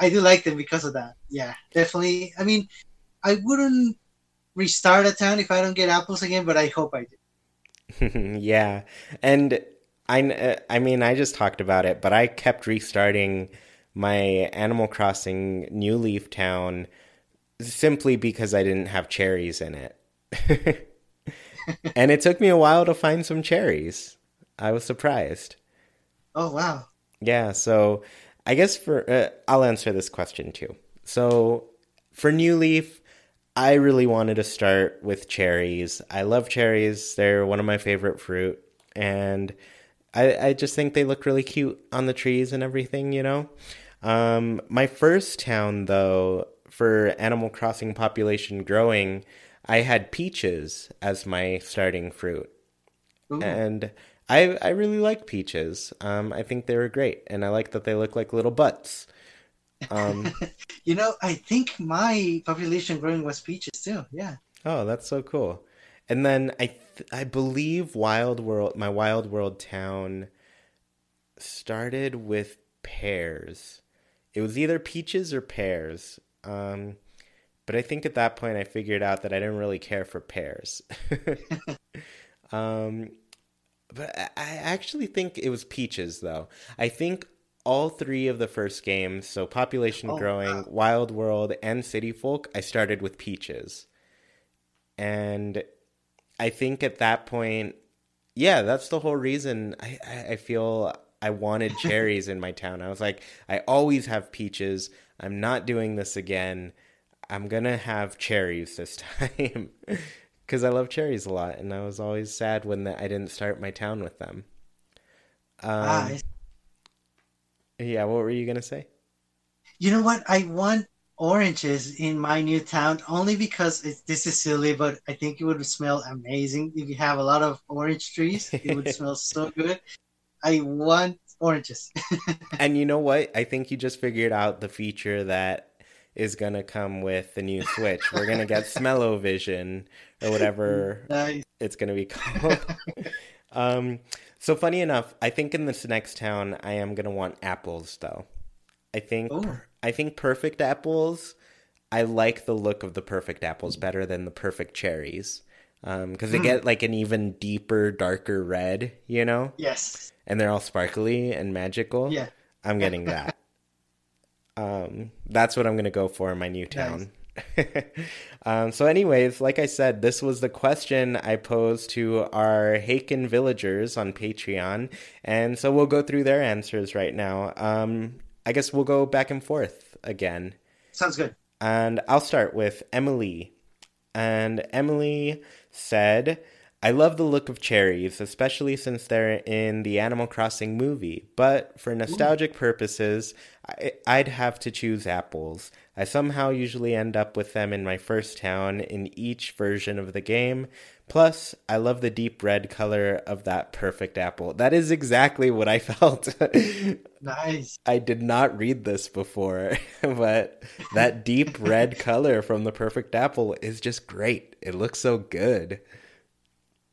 I do like them because of that. Yeah, definitely. I mean, I wouldn't restart a town if I don't get apples again, but I hope I do. [laughs] yeah. And I, I mean, I just talked about it, but I kept restarting my Animal Crossing New Leaf Town simply because I didn't have cherries in it. [laughs] and it took me a while to find some cherries. I was surprised. Oh, wow. Yeah, so I guess for uh, I'll answer this question too. So for New Leaf, I really wanted to start with cherries. I love cherries. They're one of my favorite fruit and I I just think they look really cute on the trees and everything, you know. Um, my first town though for Animal Crossing population growing, I had peaches as my starting fruit. Ooh. And I I really like peaches. Um, I think they were great, and I like that they look like little butts. Um, [laughs] you know, I think my population growing was peaches too. Yeah. Oh, that's so cool. And then I th- I believe Wild World, my Wild World town, started with pears. It was either peaches or pears. Um, but I think at that point I figured out that I didn't really care for pears. [laughs] [laughs] um, but I actually think it was peaches, though. I think all three of the first games, so Population oh, Growing, wow. Wild World, and City Folk, I started with peaches. And I think at that point, yeah, that's the whole reason I, I feel I wanted [laughs] cherries in my town. I was like, I always have peaches. I'm not doing this again. I'm going to have cherries this [laughs] time because I love cherries a lot. And I was always sad when the, I didn't start my town with them. Um, ah, yeah, what were you going to say? You know what? I want oranges in my new town only because it, this is silly, but I think it would smell amazing if you have a lot of orange trees. It would [laughs] smell so good. I want oranges. [laughs] and you know what? I think you just figured out the feature that is going to come with the new Switch. We're going to get [laughs] Smell-O-Vision or whatever nice. it's going to be called. [laughs] um, so funny enough, I think in this next town I am going to want apples though. I think Ooh. I think perfect apples. I like the look of the perfect apples better than the perfect cherries because um, they mm. get like an even deeper, darker red, you know. Yes. And they're all sparkly and magical. Yeah. I'm getting that. [laughs] um, that's what I'm gonna go for in my new town. Nice. [laughs] um, so, anyways, like I said, this was the question I posed to our Haken villagers on Patreon, and so we'll go through their answers right now. Um, I guess we'll go back and forth again. Sounds good. And I'll start with Emily. And Emily said, I love the look of cherries, especially since they're in the Animal Crossing movie. But for nostalgic purposes, I, would have to choose apples. I somehow usually end up with them in my first town in each version of the game. Plus, I love the deep red color of that perfect apple. That is exactly what I [laughs] felt. nice. I did not read this before, [laughs] but that deep red [laughs] color from the perfect apple is just great. It looks so good.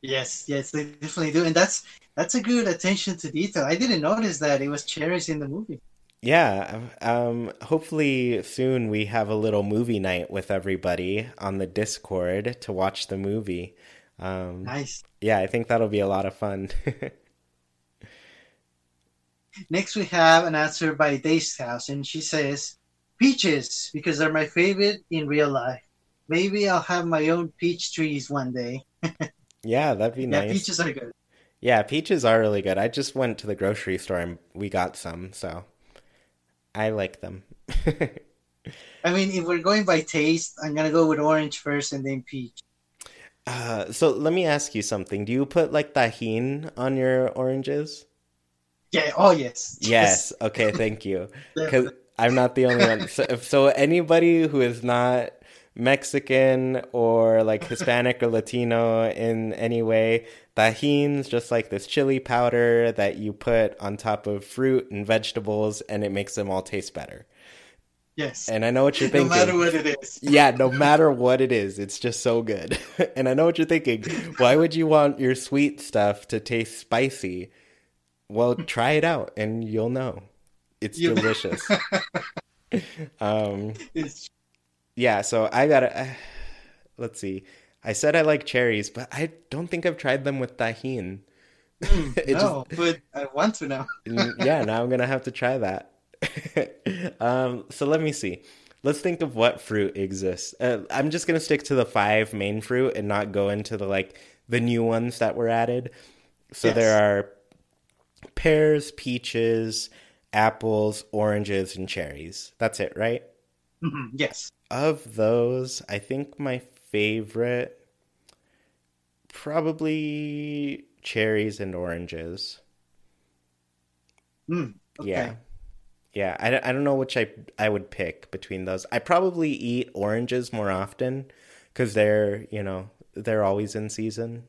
Yes, yes, they definitely do, and that's that's a good attention to detail. I didn't notice that it was cherries in the movie. Yeah, um, hopefully soon we have a little movie night with everybody on the Discord to watch the movie. Um, nice. Yeah, I think that'll be a lot of fun. [laughs] Next, we have an answer by Days House, and she says, "Peaches because they're my favorite in real life. Maybe I'll have my own peach trees one day." [laughs] yeah, that'd be nice. Yeah, peaches are good. Yeah, peaches are really good. I just went to the grocery store and we got some, so I like them. [laughs] I mean, if we're going by taste, I'm gonna go with orange first and then peach. Uh, so let me ask you something. Do you put like Tajín on your oranges? Yeah. Oh, yes. Yes. yes. [laughs] Okay. Thank you. Because I'm not the only one. So, so anybody who is not Mexican or like Hispanic or Latino in any way, Tajin's just like this chili powder that you put on top of fruit and vegetables, and it makes them all taste better. Yes. And I know what you're thinking. No matter what it is. yeah, no matter what it is, it's just so good. [laughs] and I know what you're thinking. Why would you want your sweet stuff to taste spicy? Well, try it out and you'll know. It's [laughs] delicious. [laughs] um it's... Yeah, so I got to uh, let's see. I said I like cherries, but I don't think I've tried them with Tajin. [laughs] It no, but I want to now. Yeah, now I'm gonna have to try that. [laughs] um, so let me see. Let's think of what fruit exists. Uh, I'm just gonna stick to the five main fruit and not go into the like the new ones that were added. So Yes. there are pears, peaches, apples, oranges, and cherries. That's it, right? Mhm, Yes. Of those, I think my favorite probably cherries and oranges. Mm, okay. Yeah. Yeah, I, don't- I don't know which I I would pick between those. I probably eat oranges more often because they're, you know, they're always in season.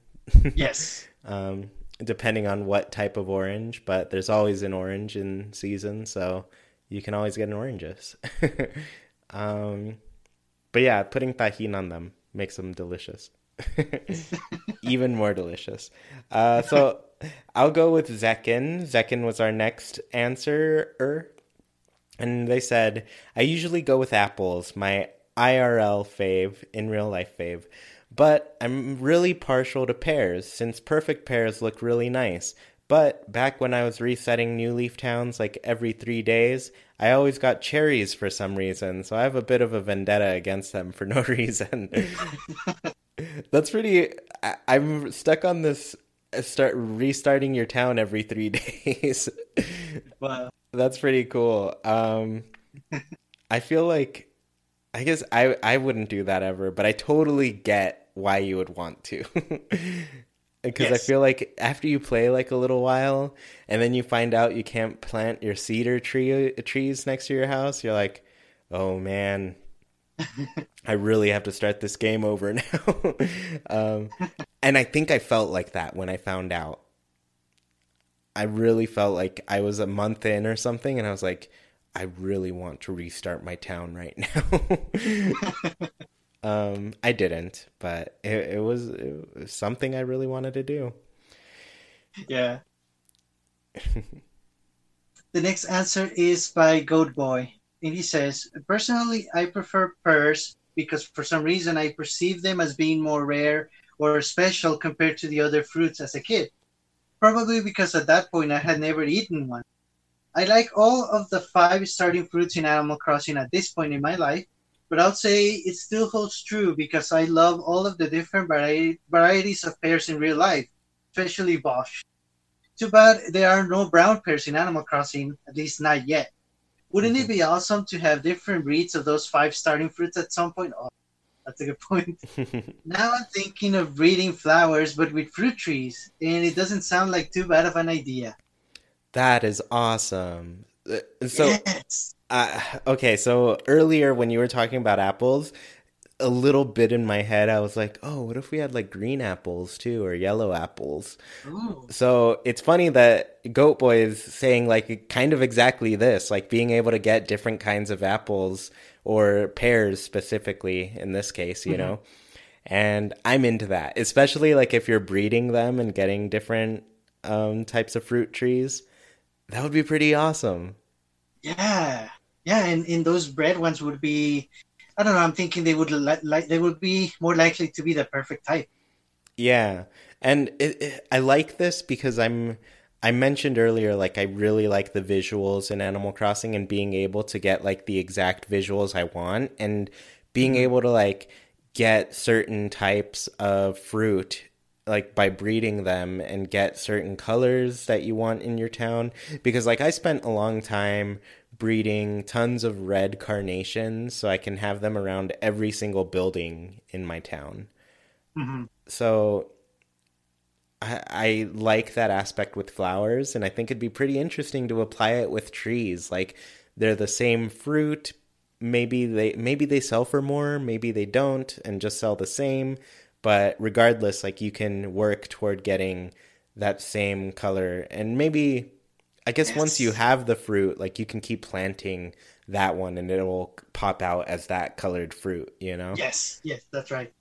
Yes. [laughs] um, depending on what type of orange, but there's always an orange in season, so you can always get an oranges. [laughs] um, but yeah, putting tajin on them makes them delicious. [laughs] Even more delicious. Uh, so I'll go with Zekin. Zekin was our next answer. And they said, I usually go with apples, my IRL fave, in real life fave. But I'm really partial to pears, since perfect pears look really nice. But back when I was resetting New Leaf Towns like every three days, I always got cherries for some reason, so I have a bit of a vendetta against them for no [laughs] reason. [laughs] That's pretty. I, I'm stuck on this. uh, Start restarting your town every three [laughs] days. Wow. That's pretty cool. Um, I feel like, I guess I I wouldn't do that ever, but I totally get why you would want to. Because I feel like after you play like a little while, and then you find out you can't plant your cedar tree trees next to your house, you're like, oh man, [laughs] I really have to start this game over [laughs] now. um, and I think I felt like that when I found out. I really felt like I was a month in or something, and I was like, I really want to restart my town right now. [laughs] um, I didn't, but it, it, was, it was something I really wanted to do. Yeah. [laughs] the next answer is by Goat Boy. And he says, Personally, I prefer pears because for some reason I perceive them as being more rare or special compared to the other fruits as a kid. Probably because at that point I had never eaten one. I like all of the five starting fruits in Animal Crossing at this point in my life, but I'll say it still holds true because I love all of the different vari- varieties of pears in real life, especially Bosc. Too bad there are no brown pears in Animal Crossing, at least not yet. Wouldn't it be awesome to have different breeds of those five starting fruits at some point? Oh, that's a good point. [laughs] now I'm thinking of breeding flowers, but with fruit trees, and it doesn't sound like too bad of an idea. That is awesome. Uh, So, yes. Uh, okay, so earlier when you were talking about apples, a little bit in my head, I was like, oh, what if we had like green apples too, or yellow apples? Ooh. So it's funny that Goat Boy is saying like kind of exactly this, like being able to get different kinds of apples or pears specifically in this case, you know. And I'm into that, especially like if you're breeding them and getting different um, types of fruit trees. That would be pretty awesome. Yeah, yeah, and, and those bred ones would be, I don't know. I'm thinking they would li- like they would be more likely to be the perfect type. Yeah, and it, it, I like this because I'm. I mentioned earlier, like I really like the visuals in Animal Crossing and being able to get like the exact visuals I want, and being mm-hmm. able to like get certain types of fruit like by breeding them and get certain colors that you want in your town because like I spent a long time breeding tons of red carnations so I can have them around every single building in my town. Mhm. So I, I like that aspect with flowers and I think it'd be pretty interesting to apply it with trees like they're the same fruit maybe they maybe they sell for more maybe they don't and just sell the same but regardless like you can work toward getting that same color and maybe i guess once you have the fruit like you can keep planting that one and it'll pop out as that colored fruit you know? Yes, yes, that's right.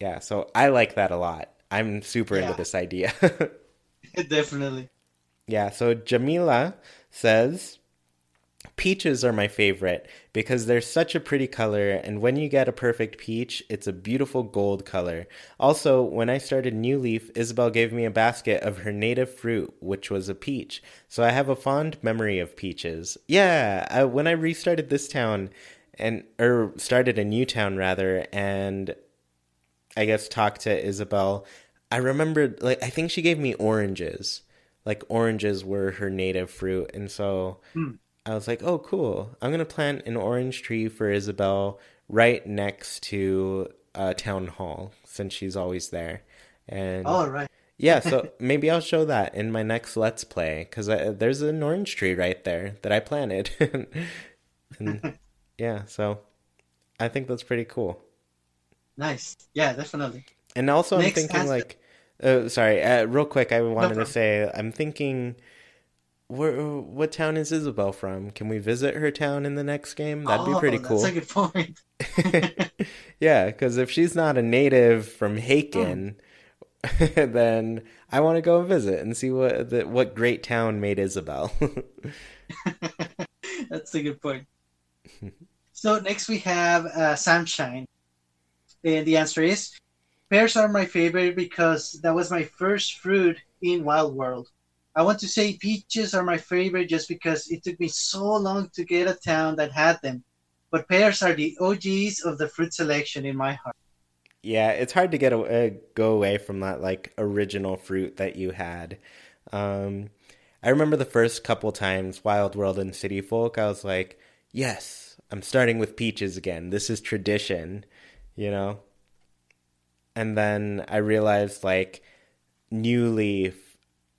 yeah so i like that a lot. I'm super into this idea. [laughs] [laughs] Definitely. yeah so jamila says Peaches are my favorite because they're such a pretty color, and when you get a perfect peach, it's a beautiful gold color. Also, when I started New Leaf, Isabelle gave me a basket of her native fruit, which was a peach. So I have a fond memory of peaches. Yeah, I, when I restarted this town, and or started a new town rather, and I guess talked to Isabelle, I remembered like I think she gave me oranges. Like oranges were her native fruit, and so. Hmm. I was like, oh, cool. I'm going to plant an orange tree for Isabelle right next to uh, Town Hall since she's always there. And All right. yeah, so [laughs] maybe I'll show that in my next Let's Play because there's an orange tree right there that I planted. [laughs] and [laughs] yeah, so I think that's pretty cool. Nice. Yeah, definitely. And also, Next I'm thinking like, uh, sorry, uh, real quick, I wanted to say, I'm thinking, where, what town is Isabelle from? Can we visit her town in the next game? That'd be Oh, pretty cool. That's a good point. [laughs] yeah, because if she's not a native from Haken, [laughs] then I want to go and visit and see what the, what great town made Isabelle. [laughs] That's a good point. so next we have uh, Sunshine, and the answer is pears are my favorite because that was my first fruit in Wild World. I want to say peaches are my favorite just because it took me so long to get a town that had them. But pears are the OGs of the fruit selection in my heart. yeah, it's hard to get a, uh, go away from that like original fruit that you had. Um, I remember the first couple times Wild World and City Folk, I was like, yes, I'm starting with peaches again. This is tradition, you know. And then I realized like New Leaf,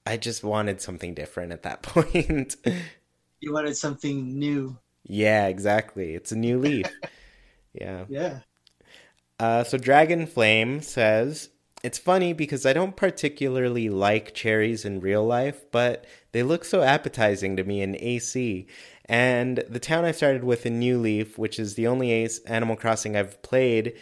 I just wanted something different at that [laughs] point. You wanted something new. yeah, exactly. It's a new [laughs] leaf. yeah. Yeah. Uh, so Dragon Flame says it's funny because I don't particularly like cherries in real life, but they look so appetizing to me in AC. And the town I started with in New Leaf, which is the only Ace Animal Crossing I've played,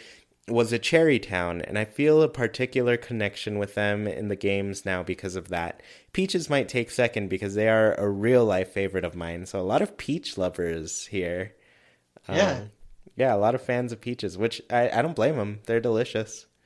was a cherry town, and I feel a particular connection with them in the games now because of that. Peaches might take second because they are a real life favorite of mine. So a lot of peach lovers here. Yeah. Um, yeah, a lot of fans of peaches, which I, I don't blame them. They're delicious. [laughs]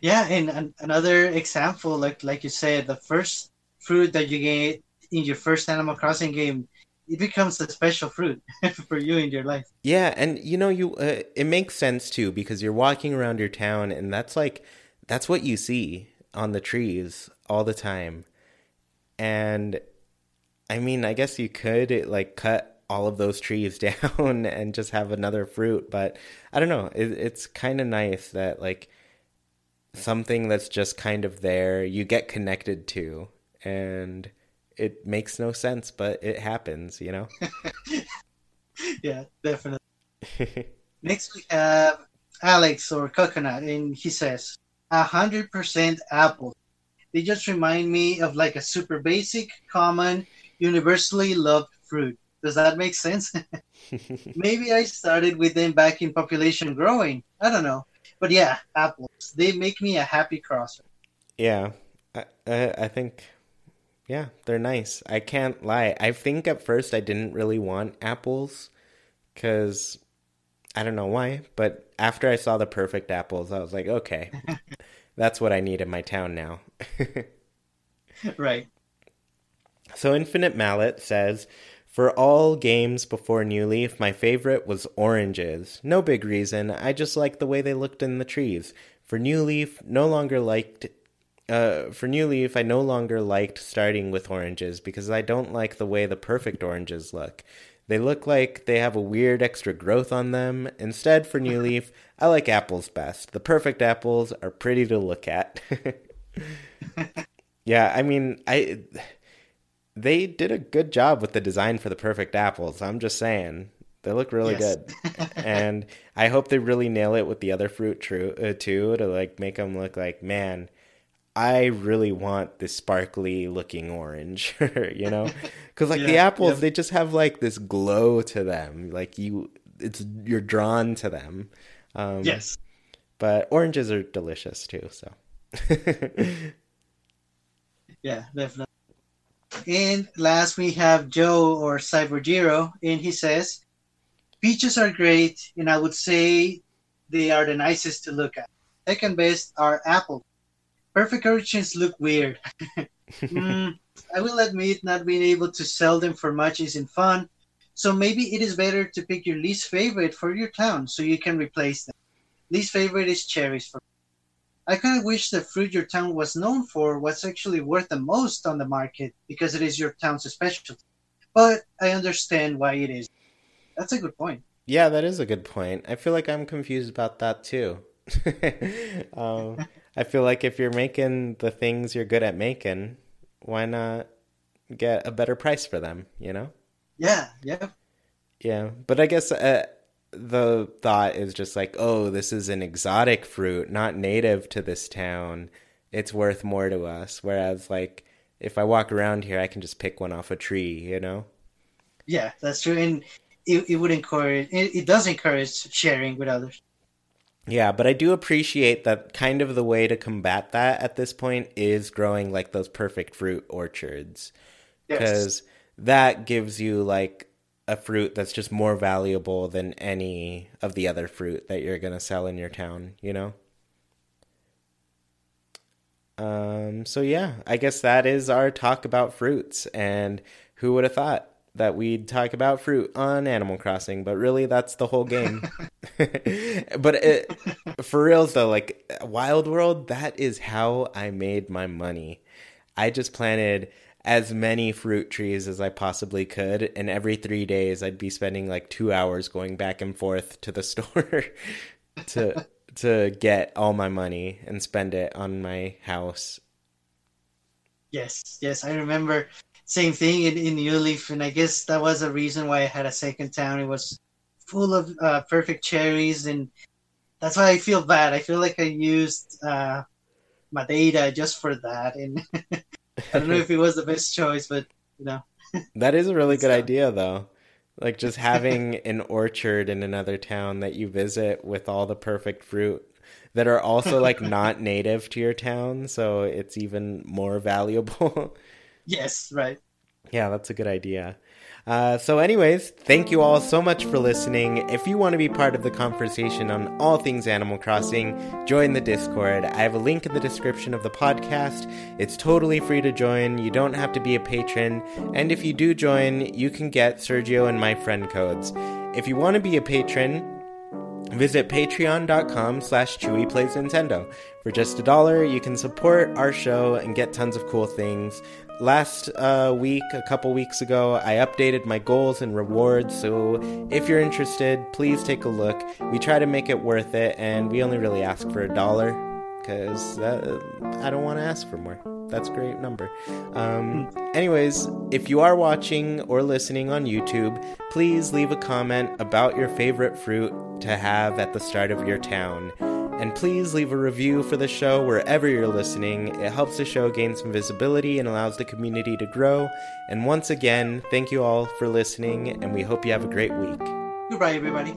Yeah, and an- another example, like like you said, the first fruit that you get in your first Animal Crossing game, it becomes a special fruit [laughs] for you in your life. Yeah, and you know you uh, it makes sense too because you're walking around your town and that's like that's what you see on the trees all the time. And I mean, I guess you could like cut all of those trees [laughs] down and just have another fruit, but I don't know. It, it's kind of nice that like something that's just kind of there you get connected to and it makes no sense, but it happens, you know? [laughs] Yeah, definitely. [laughs] Next we have Alex or Coconut, and he says, "A hundred percent apple. They just remind me of like a super basic, common, universally loved fruit. Does that make sense? [laughs] Maybe I started with them back in population growing. I don't know, but yeah, apples. They make me a happy crosser. Yeah, I, I I think, yeah, they're nice. I can't lie. I think at first I didn't really want apples, cause I don't know why. But after I saw the perfect apples, I was like, okay, [laughs] that's what I need in my town now. [laughs] right. So Infinite Mallet says, for all games before New Leaf, my favorite was oranges. No big reason. I just liked the way they looked in the trees. For New Leaf, no longer liked. Uh, for New Leaf, I no longer liked starting with oranges because I don't like the way the perfect oranges look. They look like they have a weird extra growth on them. Instead, for New [laughs] Leaf, I like apples best. The perfect apples are pretty to look at. [laughs] yeah, I mean, I they did a good job with the design for the perfect apples. I'm just saying. They look really Yes. good. and I hope they really nail it with the other fruit uh, too to like make them look like, man, I really want this sparkly looking orange, [laughs] you know? [laughs] Cuz like the apples, yeah. they just have like this glow to them. Like you it's you're drawn to them. Um Yes. But oranges are delicious too, so. [laughs] Yeah, definitely. And last we have Joe or Cybergiro, and he says, Peaches are great, and I would say they are the nicest to look at. Second best are apple. Perfect orchards look weird. [laughs] mm, I will admit not being able to sell them for much isn't fun, so maybe it is better to pick your least favorite for your town so you can replace them. Least favorite is cherries for I kind of wish the fruit your town was known for was actually worth the most on the market because it is your town's specialty. But I understand why it is. That's a good point. Yeah, that is a good point. I feel like I'm confused about that too. [laughs] um, I feel like if you're making the things you're good at making, why not get a better price for them? You know? Yeah. Yeah. Yeah, but I guess uh, the thought is just like, oh, this is an exotic fruit, not native to this town. It's worth more to us. Whereas, like, if I walk around here, I can just pick one off a tree, you know? Yeah, that's true. And it, it would encourage, it, it does encourage sharing with others. Yeah, but I do appreciate that kind of the way to combat that at this point is growing like those perfect fruit orchards. Because yes. that gives you like a fruit that's just more valuable than any of the other fruit that you're going to sell in your town, you know? Um, so yeah, I guess that is our talk about fruits. And who would have thought that we'd talk about fruit on Animal Crossing? But really, that's the whole game. [laughs] [laughs] but it, for reals though, like Wild World, that is how I made my money. I just planted as many fruit trees as I possibly could. And every three days, I'd be spending like two hours going back and forth to the [laughs] store to to get all my money and spend it on my house. Yes, yes, I remember same thing in, in New Leaf, and I guess that was a reason why I had a second town. It was full of uh, perfect cherries, and that's why I feel bad. I feel like I used uh, my data just for that, and [laughs] I don't know if it was the best choice, but you know. [laughs] that is a really good idea, though. Like just having [laughs] an orchard in another town that you visit with all the perfect fruit that are also like not native to your town, so it's even more valuable. Yes, right. Yeah, that's a good idea. Uh, so, anyways, thank you all so much for listening. If you want to be part of the conversation on all things Animal Crossing, join the Discord. I have a link in the description of the podcast. It's totally free to join. You don't have to be a patron. And if you do join, you can get Sergio and my friend codes. If you want to be a patron, Visit patreon.com slash chewyplaysnintendo. For just a dollar, you can support our show and get tons of cool things last uh, week, a couple weeks ago, I updated my goals and rewards. So if you're interested, please take a look. We try to make it worth it, and we only really ask for a dollar because I don't want to ask for more. That's a great number. Um, anyways, if you are watching or listening on YouTube, please leave a comment about your favorite fruit to have at the start of your town. And please leave a review for the show wherever you're listening. It helps the show gain some visibility and allows the community to grow. And once again, thank you all for listening, and we hope you have a great week. Goodbye, everybody.